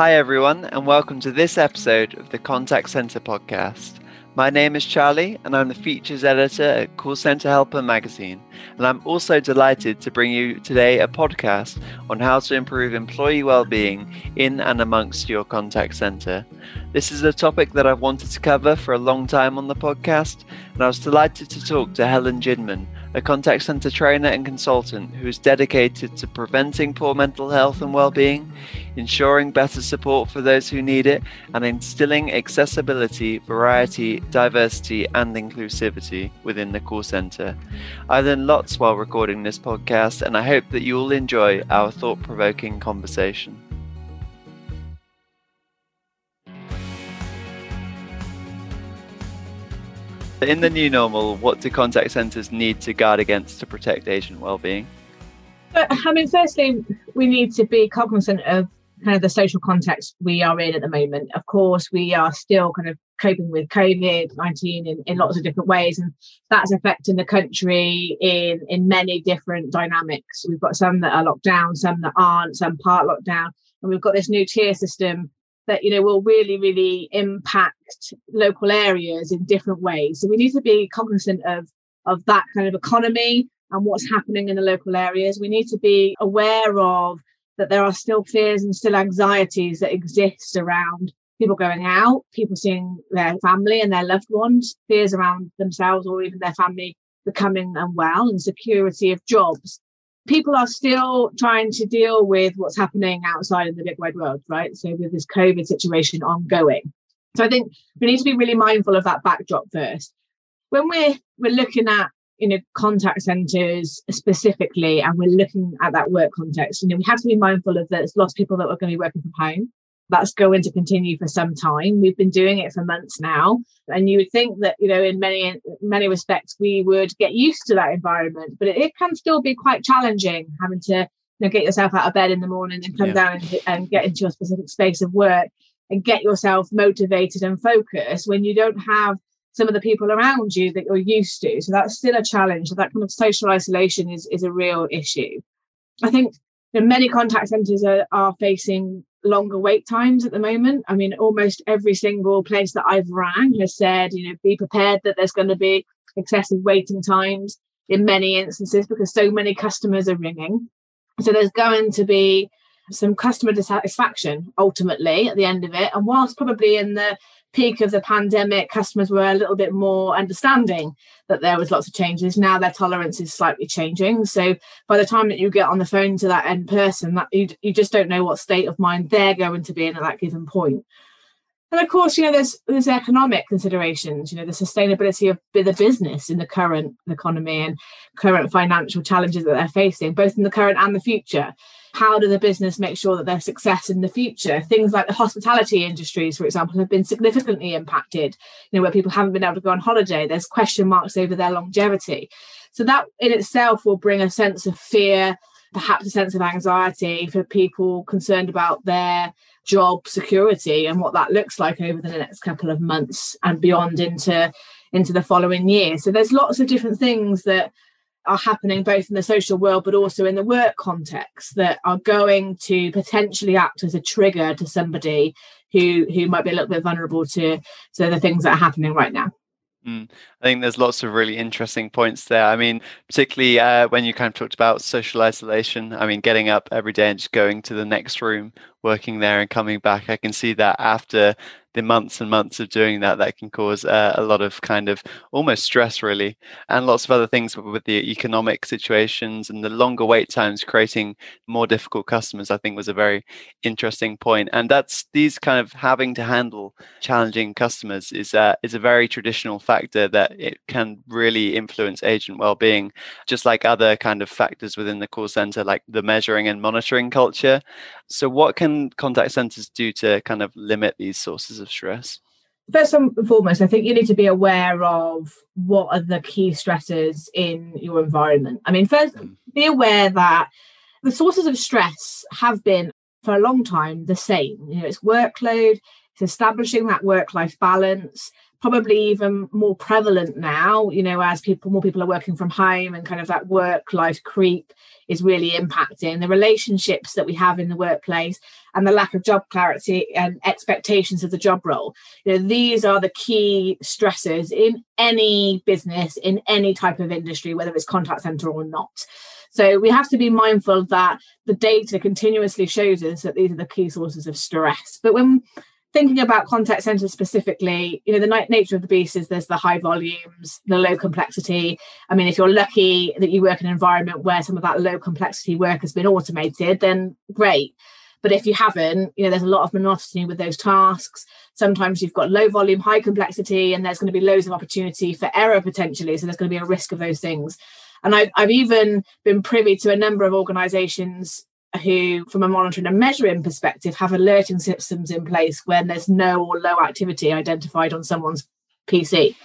Hi, everyone, and welcome to this episode of the Contact Center podcast. My name is Charlie, and I'm the features editor at Call Center Helper magazine. And I'm also delighted to bring you today a podcast on how to improve employee well-being in and amongst your contact center. This is a topic that I've wanted to cover for a long time on the podcast, and I was delighted to talk to Helen Ginman, a contact center trainer and consultant who is dedicated to preventing poor mental health and well-being, ensuring better support for those who need it, and instilling accessibility, variety, diversity, and inclusivity within the call center. I learned lots while recording this podcast, and I hope that you will enjoy our thought-provoking conversation. In the new normal, what do contact centres need to guard against to protect agent well-being? But, I mean, firstly, we need to be cognizant of kind of the social context we are in at the moment. Of course, we are still kind of coping with COVID 19 in, in lots of different ways, and that's affecting the country in, in many different dynamics. We've got some that are locked down, some that aren't, some part locked down, and we've got this new tier system that you know will really really impact local areas in different ways. So we need to be cognizant of of that kind of economy and what's happening in the local areas. We need to be aware of that there are still fears and still anxieties that exist around people going out people seeing their family and their loved ones fears around themselves or even their family becoming unwell and security of jobs people are still trying to deal with what's happening outside in the big wide world, right? So with this COVID situation ongoing. So I think we need to be really mindful of that backdrop first. When we're we're looking at you know contact centers specifically and we're looking at that work context, you know, we have to be mindful of that there's lots of people that are going to be working from home that's going to continue for some time. We've been doing it for months now, and you would think that you know, in many many respects, we would get used to that environment, but it, it can still be quite challenging having to you know, get yourself out of bed in the morning and come yeah. down and, and get into your specific space of work and get yourself motivated and focused when you don't have some of the people around you that you're used to. So that's still a challenge. So that kind of social isolation is is a real issue. I think know, many contact centres are, are facing longer wait times at the moment. I mean, almost every single place that I've rang has said, you know, be prepared that there's going to be excessive waiting times in many instances because so many customers are ringing. So there's going to be some customer dissatisfaction ultimately at the end of it. And whilst probably in the peak of the pandemic, customers were a little bit more understanding that there was lots of changes. Now their tolerance is slightly changing. So by the time that you get on the phone to that end person, that you, you just don't know what state of mind they're going to be in at that given point. And of course, you know, there's there's economic considerations, you know, the sustainability of the business in the current economy and current financial challenges that they're facing, both in the current and the future how do the business make sure that their success in the future? Things like the hospitality industries for example have been significantly impacted you know where people haven't been able to go on holiday. There's question marks over their longevity. So that in itself will bring a sense of fear perhaps a sense of anxiety for people concerned about their job security and what that looks like over the next couple of months and beyond into into the following year. So there's lots of different things that are happening both in the social world but also in the work context that are going to potentially act as a trigger to somebody who who might be a little bit vulnerable to to the things that are happening right now Mm. I think there's lots of really interesting points there. I mean, particularly uh, when you kind of talked about social isolation. I mean, getting up every day and just going to the next room, working there, and coming back. I can see that after the months and months of doing that that can cause uh, a lot of kind of almost stress really and lots of other things with the economic situations and the longer wait times creating more difficult customers i think was a very interesting point and that's these kind of having to handle challenging customers is uh, is a very traditional factor that it can really influence agent well-being just like other kind of factors within the call center like the measuring and monitoring culture so what can contact centers do to kind of limit these sources of stress? First and foremost, I think you need to be aware of what are the key stressors in your environment. I mean, first, mm. be aware that the sources of stress have been for a long time the same. You know, it's workload, it's establishing that work life balance, probably even more prevalent now, you know, as people more people are working from home and kind of that work life creep is really impacting the relationships that we have in the workplace and the lack of job clarity and expectations of the job role. You know, these are the key stressors in any business, in any type of industry, whether it's contact center or not. So we have to be mindful that the data continuously shows us that these are the key sources of stress. But when thinking about contact centers specifically, you know, the nature of the beast is there's the high volumes, the low complexity. I mean, if you're lucky that you work in an environment where some of that low complexity work has been automated, then great. But if you haven't, you know, there's a lot of monotony with those tasks. Sometimes you've got low volume, high complexity, and there's going to be loads of opportunity for error potentially. So there's going to be a risk of those things. And I've, I've even been privy to a number of organizations who, from a monitoring and measuring perspective, have alerting systems in place when there's no or low activity identified on someone's PC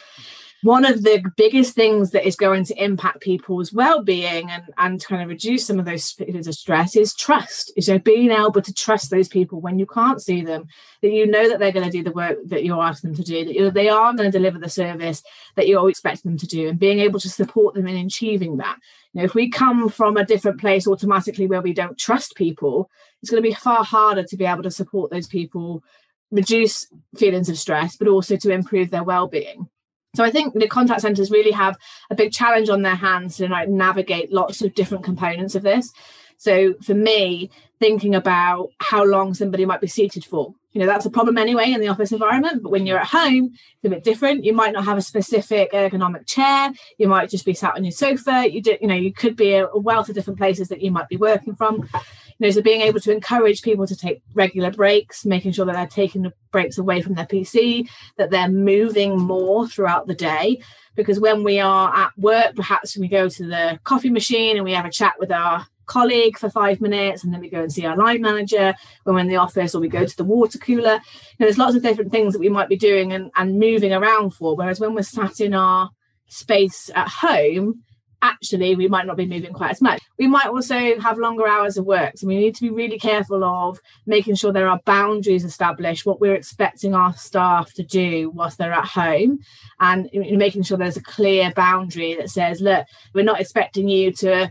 one of the biggest things that is going to impact people's well-being and, and kind of reduce some of those feelings of stress is trust. Is so being able to trust those people when you can't see them that you know that they're going to do the work that you're asking them to do that you know, they are going to deliver the service that you're expecting them to do and being able to support them in achieving that. You know if we come from a different place automatically where we don't trust people it's going to be far harder to be able to support those people reduce feelings of stress but also to improve their well-being so I think the contact centers really have a big challenge on their hands to like navigate lots of different components of this. So for me, thinking about how long somebody might be seated for, you know, that's a problem anyway in the office environment. But when you're at home, it's a bit different. You might not have a specific ergonomic chair. You might just be sat on your sofa. You do, you know, you could be a wealth of different places that you might be working from you know, so being able to encourage people to take regular breaks, making sure that they're taking the breaks away from their PC, that they're moving more throughout the day. Because when we are at work, perhaps we go to the coffee machine and we have a chat with our colleague for five minutes and then we go and see our line manager when we're in the office or we go to the water cooler you know, there's lots of different things that we might be doing and, and moving around for whereas when we're sat in our space at home actually we might not be moving quite as much. We might also have longer hours of work. So we need to be really careful of making sure there are boundaries established, what we're expecting our staff to do whilst they're at home, and making sure there's a clear boundary that says, look, we're not expecting you to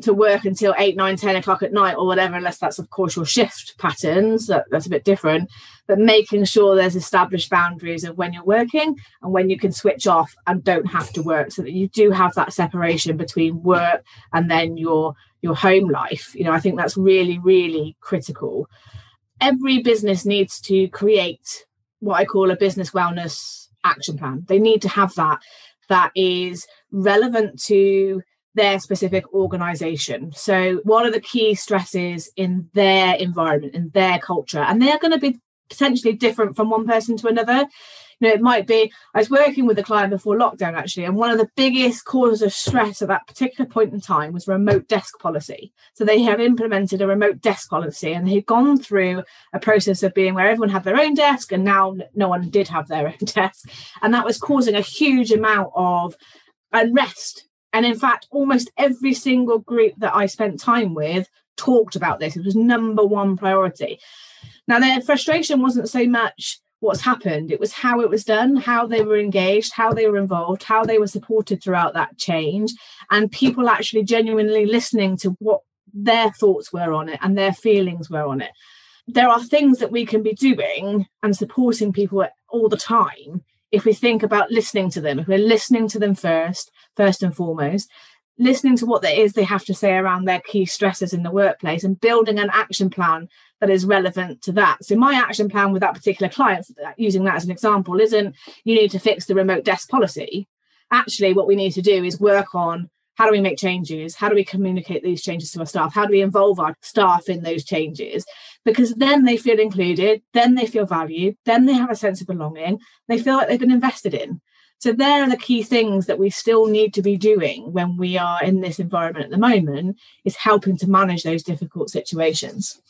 to work until 8 9 10 o'clock at night or whatever unless that's of course your shift patterns that, that's a bit different. But making sure there's established boundaries of when you're working and when you can switch off and don't have to work so that you do have that separation between work and then your your home life. You know i think that's really really critical. Every business needs to create what i call a business wellness action plan. They need to have that. That is relevant to their specific organization. So, what are the key stresses in their environment, in their culture? And they're going to be potentially different from one person to another. You know, it might be, I was working with a client before lockdown actually, and one of the biggest causes of stress at that particular point in time was remote desk policy. So they had implemented a remote desk policy and they'd gone through a process of being where everyone had their own desk and now no one did have their own desk. And that was causing a huge amount of unrest and in fact, almost every single group that I spent time with talked about this. It was number one priority. Now, their frustration wasn't so much what's happened, it was how it was done, how they were engaged, how they were involved, how they were supported throughout that change, and people actually genuinely listening to what their thoughts were on it and their feelings were on it. There are things that we can be doing and supporting people all the time if we think about listening to them, if we're listening to them first, first and foremost, listening to what there is they have to say around their key stresses in the workplace and building an action plan that is relevant to that. So my action plan with that particular client, using that as an example, isn't you need to fix the remote desk policy. Actually, what we need to do is work on how do we make changes? How do we communicate these changes to our staff? How do we involve our staff in those changes? Because then they feel included, then they feel valued, then they have a sense of belonging, they feel like they've been invested in. So there are the key things that we still need to be doing when we are in this environment at the moment is helping to manage those difficult situations.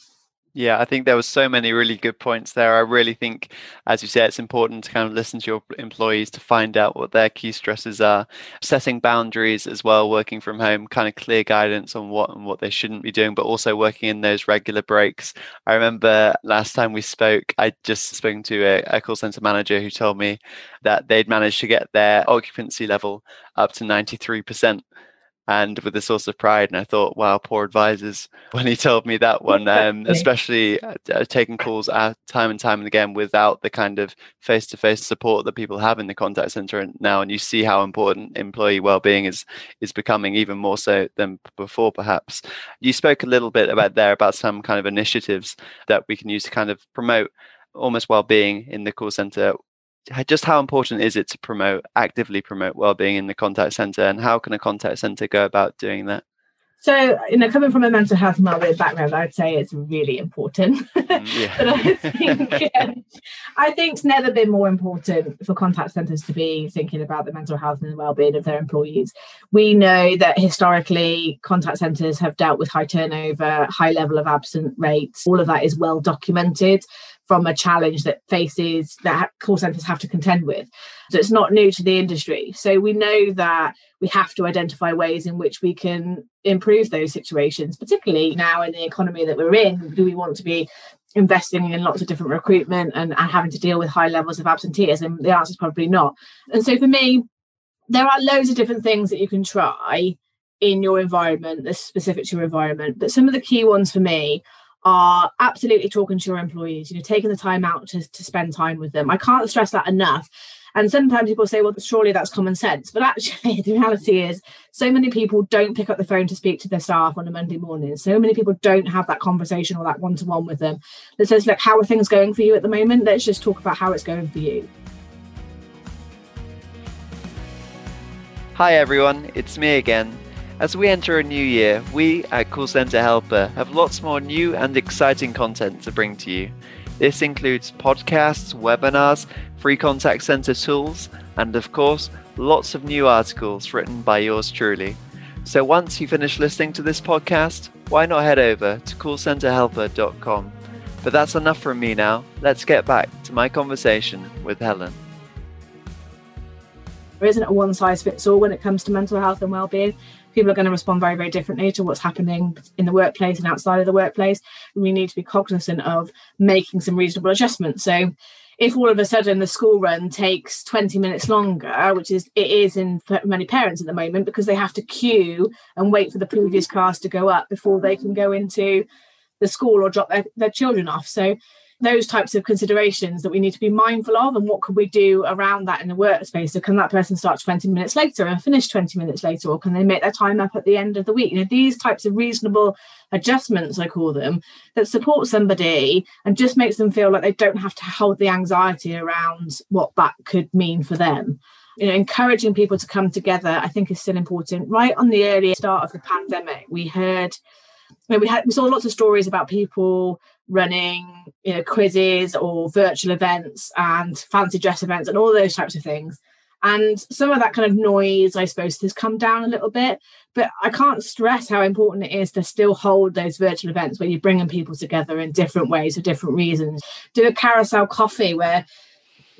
Yeah, I think there were so many really good points there. I really think, as you say, it's important to kind of listen to your employees to find out what their key stresses are, setting boundaries as well, working from home, kind of clear guidance on what and what they shouldn't be doing, but also working in those regular breaks. I remember last time we spoke, I just spoke to a, a call center manager who told me that they'd managed to get their occupancy level up to 93% and with a source of pride. And I thought, wow, poor advisors when he told me that one, um, especially uh, uh, taking calls at time and time and again without the kind of face to face support that people have in the contact center now. And you see how important employee well-being is is becoming even more so than before, perhaps. You spoke a little bit about there about some kind of initiatives that we can use to kind of promote almost well-being in the call center just how important is it to promote actively promote well-being in the contact center and how can a contact center go about doing that? So you know coming from a mental health and well-being background i'd say it's really important. Mm, yeah. but i think um, i think it's never been more important for contact centers to be thinking about the mental health and well-being of their employees. We know that historically contact centers have dealt with high turnover high level of absent rates. All of that is well documented from a challenge that faces that call centers have to contend with. So it's not new to the industry. So we know that we have to identify ways in which we can improve those situations, particularly now in the economy that we're in. Do we want to be investing in lots of different recruitment and, and having to deal with high levels of absenteeism? The answer is probably not. And so for me, there are loads of different things that you can try in your environment that's specific to your environment. But some of the key ones for me are absolutely talking to your employees, you know, taking the time out to, to spend time with them. I can't stress that enough. And sometimes people say, well, surely that's common sense. But actually, the reality is, so many people don't pick up the phone to speak to their staff on a Monday morning. So many people don't have that conversation or that one to one with them that says, look, how are things going for you at the moment? Let's just talk about how it's going for you. Hi, everyone. It's me again. As we enter a new year, we at Call Center Helper have lots more new and exciting content to bring to you. This includes podcasts, webinars, free contact center tools, and of course, lots of new articles written by yours truly. So once you finish listening to this podcast, why not head over to callcenterhelper.com? But that's enough from me now. Let's get back to my conversation with Helen. There isn't a one size fits all when it comes to mental health and well-being people are going to respond very, very differently to what's happening in the workplace and outside of the workplace. We need to be cognizant of making some reasonable adjustments. So if all of a sudden the school run takes 20 minutes longer, which is it is in for many parents at the moment because they have to queue and wait for the previous cars to go up before they can go into the school or drop their, their children off. So those types of considerations that we need to be mindful of and what could we do around that in the workspace? So can that person start 20 minutes later and finish 20 minutes later or can they make their time up at the end of the week? You know these types of reasonable adjustments i call them that support somebody and just makes them feel like they don't have to hold the anxiety around what that could mean for them. You know encouraging people to come together i think is still important. Right on the early start of the pandemic we heard we had we saw lots of stories about people running you know quizzes or virtual events and fancy dress events and all those types of things. And some of that kind of noise i suppose has come down a little bit. But i can't stress how important it is to still hold those virtual events where you're bringing people together in different ways for different reasons. Do a carousel coffee where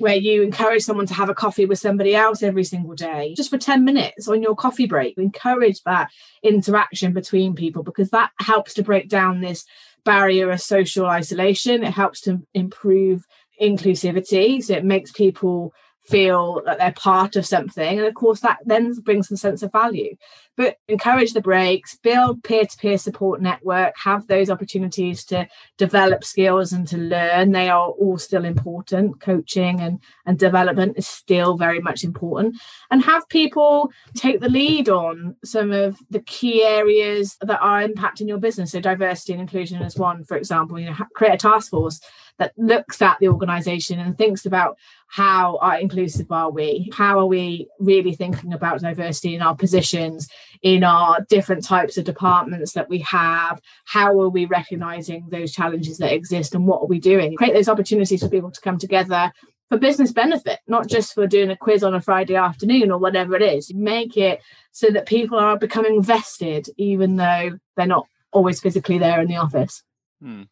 where you encourage someone to have a coffee with somebody else every single day, just for 10 minutes on your coffee break. Encourage that interaction between people because that helps to break down this barrier of social isolation. It helps to improve inclusivity. So it makes people feel that they're part of something. And of course, that then brings some sense of value. But encourage the breaks, build peer to peer support network, have those opportunities to develop skills and to learn. They are all still important. Coaching and, and development is still very much important. And have people take the lead on some of the key areas that are impacting your business. So, diversity and inclusion is one, for example, you know, create a task force that looks at the organization and thinks about how uh, inclusive are we? How are we really thinking about diversity in our positions in our different types of departments that we have? How are we recognizing those challenges that exist and what are we doing? Create those opportunities for people to come together for business benefit not just for doing a quiz on a friday afternoon or whatever it is. Make it so that people are becoming vested even though they're not always physically there in the office Hmm.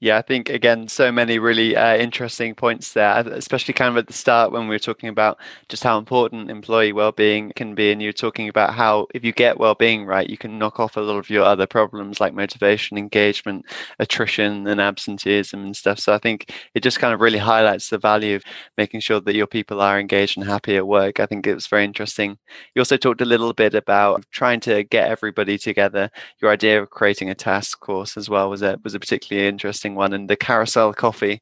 Yeah, I think again, so many really uh, interesting points there, especially kind of at the start when we were talking about just how important employee well-being can be, and you're talking about how if you get well-being right, you can knock off a lot of your other problems like motivation, engagement, attrition, and absenteeism and stuff. So I think it just kind of really highlights the value of making sure that your people are engaged and happy at work. I think it was very interesting. You also talked a little bit about trying to get everybody together. Your idea of creating a task force as well was a was a particular particularly interesting one. And the carousel coffee,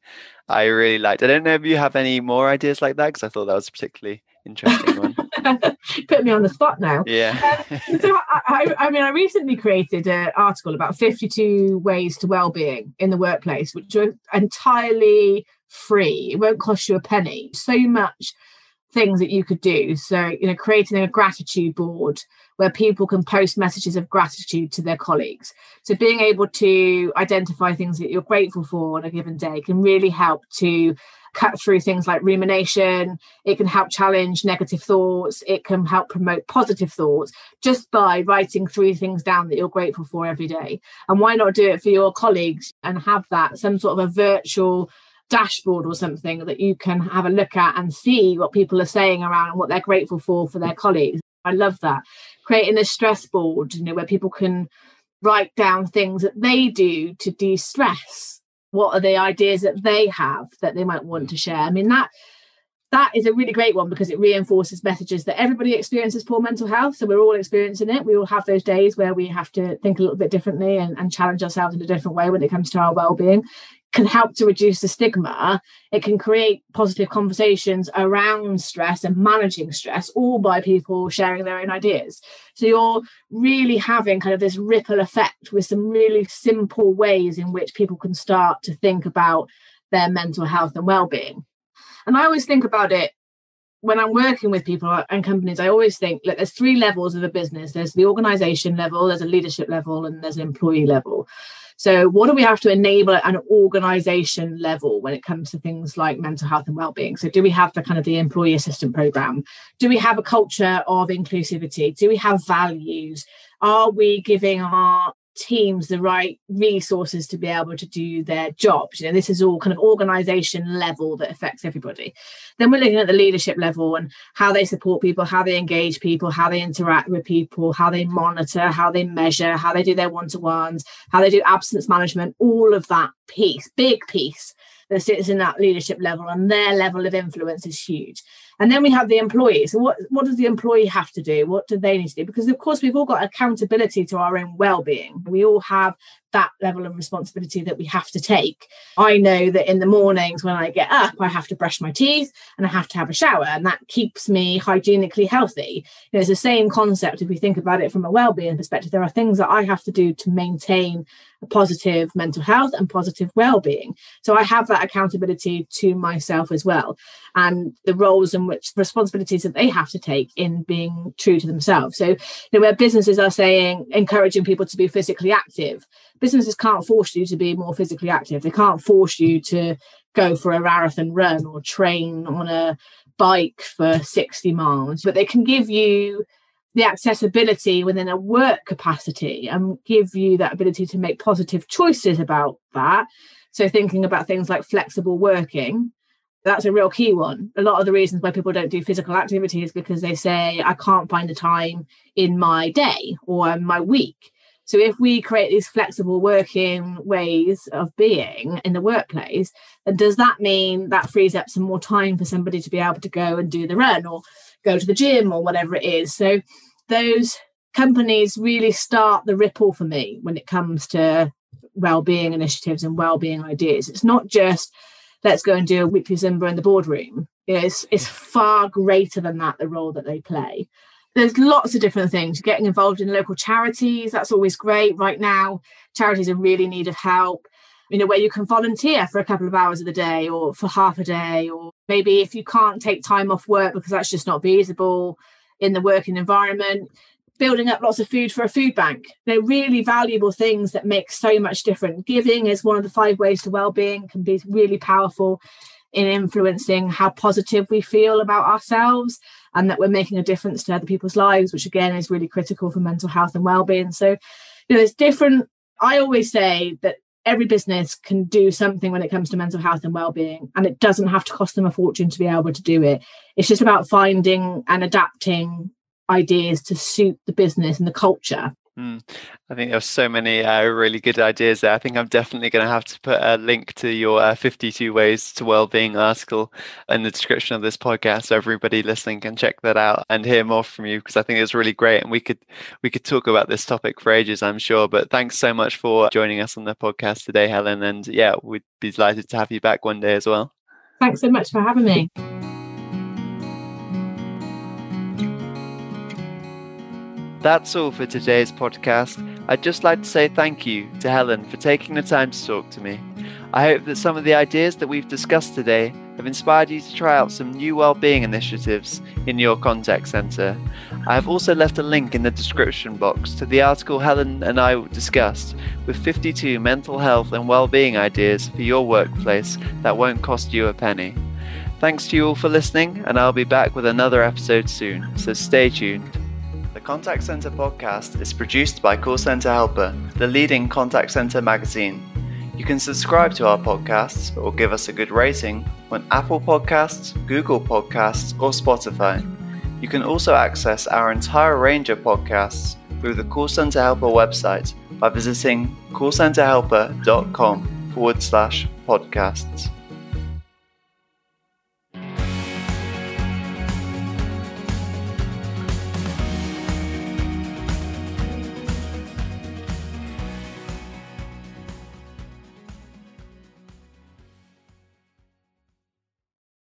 I really liked. I don't know if you have any more ideas like that because I thought that was a particularly interesting one. Put me on the spot now. Yeah. um, so I, I, mean, I recently created an article about 52 ways to well-being in the workplace, which are entirely free. It won't cost you a penny. So much things that you could do. So, you know, creating a gratitude board where people can post messages of gratitude to their colleagues. So, being able to identify things that you're grateful for on a given day can really help to cut through things like rumination. It can help challenge negative thoughts. It can help promote positive thoughts just by writing three things down that you're grateful for every day. And why not do it for your colleagues and have that some sort of a virtual dashboard or something that you can have a look at and see what people are saying around and what they're grateful for for their colleagues. I love that. Creating a stress board, you know, where people can write down things that they do to de-stress. What are the ideas that they have that they might want to mm. share? I mean, that that is a really great one because it reinforces messages that everybody experiences poor mental health. So we're all experiencing it. We all have those days where we have to think a little bit differently and, and challenge ourselves in a different way when it comes to our well-being can help to reduce the stigma. It can create positive conversations around stress and managing stress, all by people sharing their own ideas. So you're really having kind of this ripple effect with some really simple ways in which people can start to think about their mental health and well-being. And I always think about it when I'm working with people and companies, I always think look, there's three levels of a business. There's the organization level, there's a leadership level, and there's an employee level. So, what do we have to enable at an organization level when it comes to things like mental health and well-being? So, do we have the kind of the employee assistant program? Do we have a culture of inclusivity? Do we have values? Are we giving our teams the right resources to be able to do their jobs. You know, this is all kind of organization level that affects everybody. Then we're looking at the leadership level and how they support people, how they engage people, how they interact with people, how they monitor, how they measure, how they do their one-to-ones, how they do absence management, all of that piece, big piece that sits in that leadership level and their level of influence is huge. And then we have the employee. So what, what does the employee have to do? What do they need to do? Because of course we've all got accountability to our own well-being. We all have that level of responsibility that we have to take. I know that in the mornings when I get up, I have to brush my teeth and I have to have a shower, and that keeps me hygienically healthy. You know, it's the same concept if we think about it from a well-being perspective. There are things that I have to do to maintain positive mental health and positive well-being. So I have that accountability to myself as well, and the roles and which responsibilities that they have to take in being true to themselves. So, you know, where businesses are saying encouraging people to be physically active businesses can't force you to be more physically active. They can't force you to go for a marathon run or train on a bike for 60 miles, but they can give you the accessibility within a work capacity and give you that ability to make positive choices about that. So, thinking about things like flexible working, that's a real key one. A lot of the reasons why people don't do physical activity is because they say, I can't find the time in my day or my week. So if we create these flexible working ways of being in the workplace, then does that mean that frees up some more time for somebody to be able to go and do the run or go to the gym or whatever it is? So those companies really start the ripple for me when it comes to well-being initiatives and well-being ideas. It's not just let's go and do a weekly Zumba in the boardroom. It's, it's far greater than that, the role that they play there's lots of different things getting involved in local charities that's always great right now charities are really in need of help you know where you can volunteer for a couple of hours of the day or for half a day or maybe if you can't take time off work because that's just not feasible in the working environment building up lots of food for a food bank they're really valuable things that make so much difference giving is one of the five ways to well-being can be really powerful in influencing how positive we feel about ourselves and that we're making a difference to other people's lives, which again is really critical for mental health and well-being. So, you know, there's different. I always say that every business can do something when it comes to mental health and well-being and it doesn't have to cost them a fortune to be able to do it. It's just about finding and adapting ideas to suit the business and the culture Mm. I think there's so many uh, really good ideas there. I think I'm definitely going to have to put a link to your uh, 52 Ways to Wellbeing article in the description of this podcast, so everybody listening can check that out and hear more from you because I think it's really great, and we could we could talk about this topic for ages, I'm sure. But thanks so much for joining us on the podcast today, Helen, and yeah, we'd be delighted to have you back one day as well. Thanks so much for having me. That's all for today's podcast. I'd just like to say thank you to Helen for taking the time to talk to me. I hope that some of the ideas that we've discussed today have inspired you to try out some new well-being initiatives in your contact center. I have also left a link in the description box to the article Helen and I discussed with 52 mental health and well-being ideas for your workplace that won't cost you a penny. Thanks to you all for listening, and I'll be back with another episode soon, so stay tuned. Contact Center podcast is produced by Call Center Helper, the leading contact center magazine. You can subscribe to our podcasts or give us a good rating on Apple Podcasts, Google Podcasts, or Spotify. You can also access our entire range of podcasts through the Call Center Helper website by visiting callcenterhelper.com forward slash podcasts.